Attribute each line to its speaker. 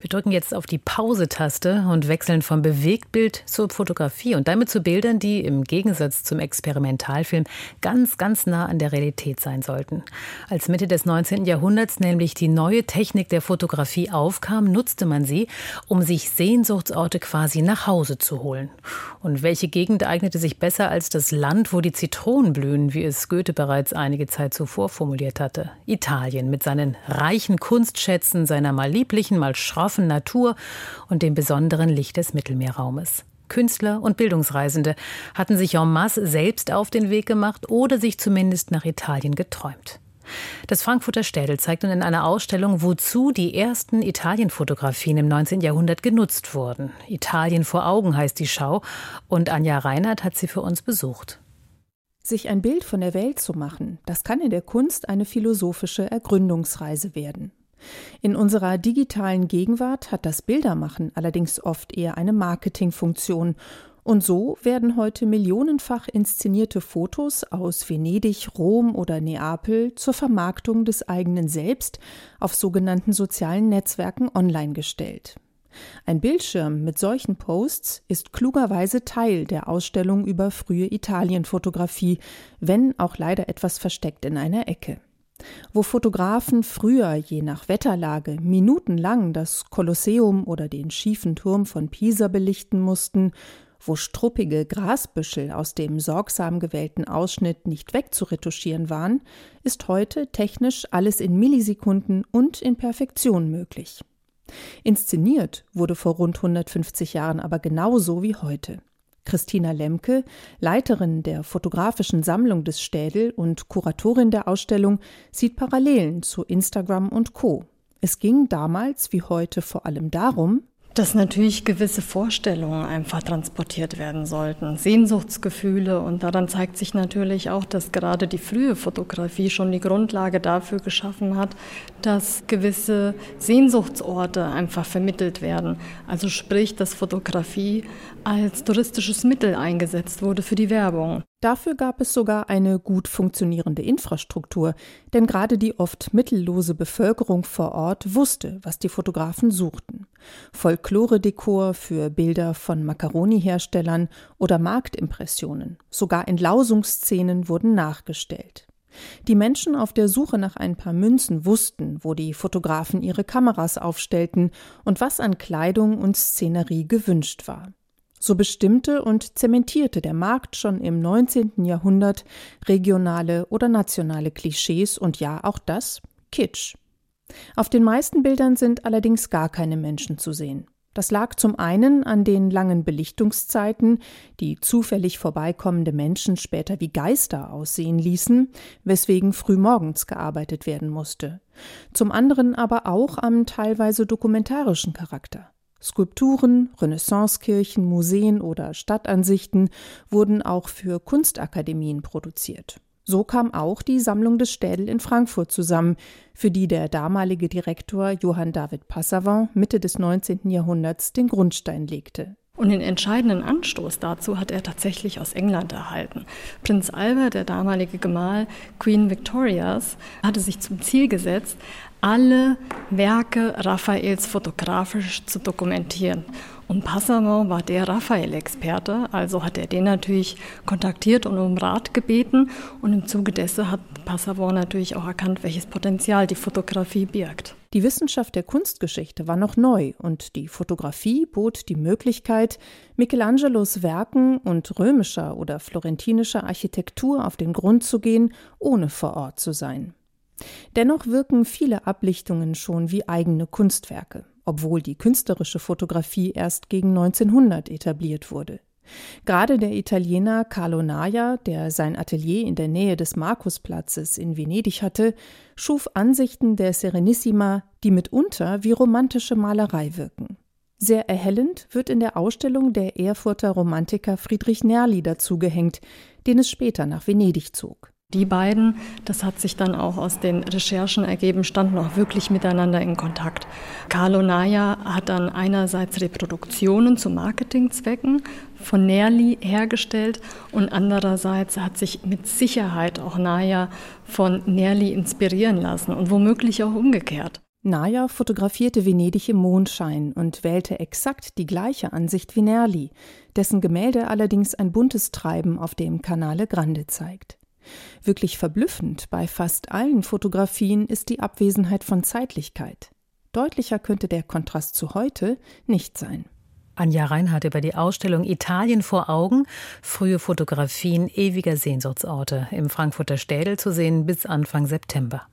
Speaker 1: Wir drücken jetzt auf die Pause-Taste und wechseln vom Bewegtbild zur Fotografie und damit zu Bildern, die im Gegensatz zum Experimentalfilm ganz, ganz nah an der Realität sein sollten. Als Mitte des 19. Jahrhunderts nämlich die neue Technik der Fotografie aufkam, nutzte man sie, um sich Sehnsuchtsorte quasi nach Hause zu holen. Und welche Gegend eignete sich besser als das Land, wo die Zitronen blühen, wie es Goethe bereits einige Zeit zuvor formuliert hatte? Italien mit seinen reichen Kunstschätzen, seiner mal lieblichen, mal schroffen scharfen Natur und dem besonderen Licht des Mittelmeerraumes. Künstler und Bildungsreisende hatten sich en masse selbst auf den Weg gemacht oder sich zumindest nach Italien geträumt. Das Frankfurter Städel zeigt nun in einer Ausstellung, wozu die ersten Italienfotografien im 19. Jahrhundert genutzt wurden. Italien vor Augen heißt die Schau und Anja Reinhardt hat sie für uns besucht.
Speaker 2: Sich ein Bild von der Welt zu machen, das kann in der Kunst eine philosophische Ergründungsreise werden. In unserer digitalen Gegenwart hat das Bildermachen allerdings oft eher eine Marketingfunktion und so werden heute millionenfach inszenierte Fotos aus Venedig, Rom oder Neapel zur Vermarktung des eigenen Selbst auf sogenannten sozialen Netzwerken online gestellt. Ein Bildschirm mit solchen Posts ist klugerweise Teil der Ausstellung über frühe Italienfotografie, wenn auch leider etwas versteckt in einer Ecke. Wo Fotografen früher je nach Wetterlage minutenlang das Kolosseum oder den schiefen Turm von Pisa belichten mussten, wo struppige Grasbüschel aus dem sorgsam gewählten Ausschnitt nicht wegzuretuschieren waren, ist heute technisch alles in Millisekunden und in Perfektion möglich. Inszeniert wurde vor rund 150 Jahren aber genauso wie heute. Christina Lemke, Leiterin der fotografischen Sammlung des Städel und Kuratorin der Ausstellung, sieht Parallelen zu Instagram und Co. Es ging damals wie heute vor allem darum,
Speaker 3: dass natürlich gewisse Vorstellungen einfach transportiert werden sollten, Sehnsuchtsgefühle. Und daran zeigt sich natürlich auch, dass gerade die frühe Fotografie schon die Grundlage dafür geschaffen hat, dass gewisse Sehnsuchtsorte einfach vermittelt werden. Also sprich, dass Fotografie als touristisches Mittel eingesetzt wurde für die Werbung.
Speaker 2: Dafür gab es sogar eine gut funktionierende Infrastruktur, denn gerade die oft mittellose Bevölkerung vor Ort wusste, was die Fotografen suchten. Folklore-Dekor für Bilder von Macaroni-Herstellern oder Marktimpressionen, sogar Entlausungsszenen wurden nachgestellt. Die Menschen auf der Suche nach ein paar Münzen wussten, wo die Fotografen ihre Kameras aufstellten und was an Kleidung und Szenerie gewünscht war. So bestimmte und zementierte der Markt schon im 19. Jahrhundert regionale oder nationale Klischees und ja auch das Kitsch. Auf den meisten Bildern sind allerdings gar keine Menschen zu sehen. Das lag zum einen an den langen Belichtungszeiten, die zufällig vorbeikommende Menschen später wie Geister aussehen ließen, weswegen frühmorgens gearbeitet werden musste. Zum anderen aber auch am teilweise dokumentarischen Charakter. Skulpturen, Renaissancekirchen, Museen oder Stadtansichten wurden auch für Kunstakademien produziert. So kam auch die Sammlung des Städel in Frankfurt zusammen, für die der damalige Direktor Johann David Passavant Mitte des 19. Jahrhunderts den Grundstein legte.
Speaker 3: Und den entscheidenden Anstoß dazu hat er tatsächlich aus England erhalten. Prinz Albert, der damalige Gemahl Queen Victorias, hatte sich zum Ziel gesetzt, alle Werke Raphaels fotografisch zu dokumentieren. Und Passavant war der Raphael-Experte, also hat er den natürlich kontaktiert und um Rat gebeten. Und im Zuge dessen hat Passavant natürlich auch erkannt, welches Potenzial die Fotografie birgt.
Speaker 2: Die Wissenschaft der Kunstgeschichte war noch neu und die Fotografie bot die Möglichkeit, Michelangelos Werken und römischer oder florentinischer Architektur auf den Grund zu gehen, ohne vor Ort zu sein. Dennoch wirken viele Ablichtungen schon wie eigene Kunstwerke, obwohl die künstlerische Fotografie erst gegen 1900 etabliert wurde. Gerade der Italiener Carlo Naja, der sein Atelier in der Nähe des Markusplatzes in Venedig hatte, schuf Ansichten der Serenissima, die mitunter wie romantische Malerei wirken. Sehr erhellend wird in der Ausstellung der Erfurter Romantiker Friedrich Nerli dazugehängt, den es später nach Venedig zog.
Speaker 3: Die beiden, das hat sich dann auch aus den Recherchen ergeben, standen auch wirklich miteinander in Kontakt. Carlo Naya hat dann einerseits Reproduktionen zu Marketingzwecken von Nerli hergestellt und andererseits hat sich mit Sicherheit auch Naya von Nerli inspirieren lassen und womöglich auch umgekehrt.
Speaker 2: Naya fotografierte Venedig im Mondschein und wählte exakt die gleiche Ansicht wie Nerli, dessen Gemälde allerdings ein buntes Treiben auf dem Canale Grande zeigt. Wirklich verblüffend bei fast allen Fotografien ist die Abwesenheit von Zeitlichkeit. Deutlicher könnte der Kontrast zu heute nicht sein.
Speaker 1: Anja Reinhardt über die Ausstellung Italien vor Augen, frühe Fotografien ewiger Sehnsuchtsorte im Frankfurter Städel zu sehen bis Anfang September.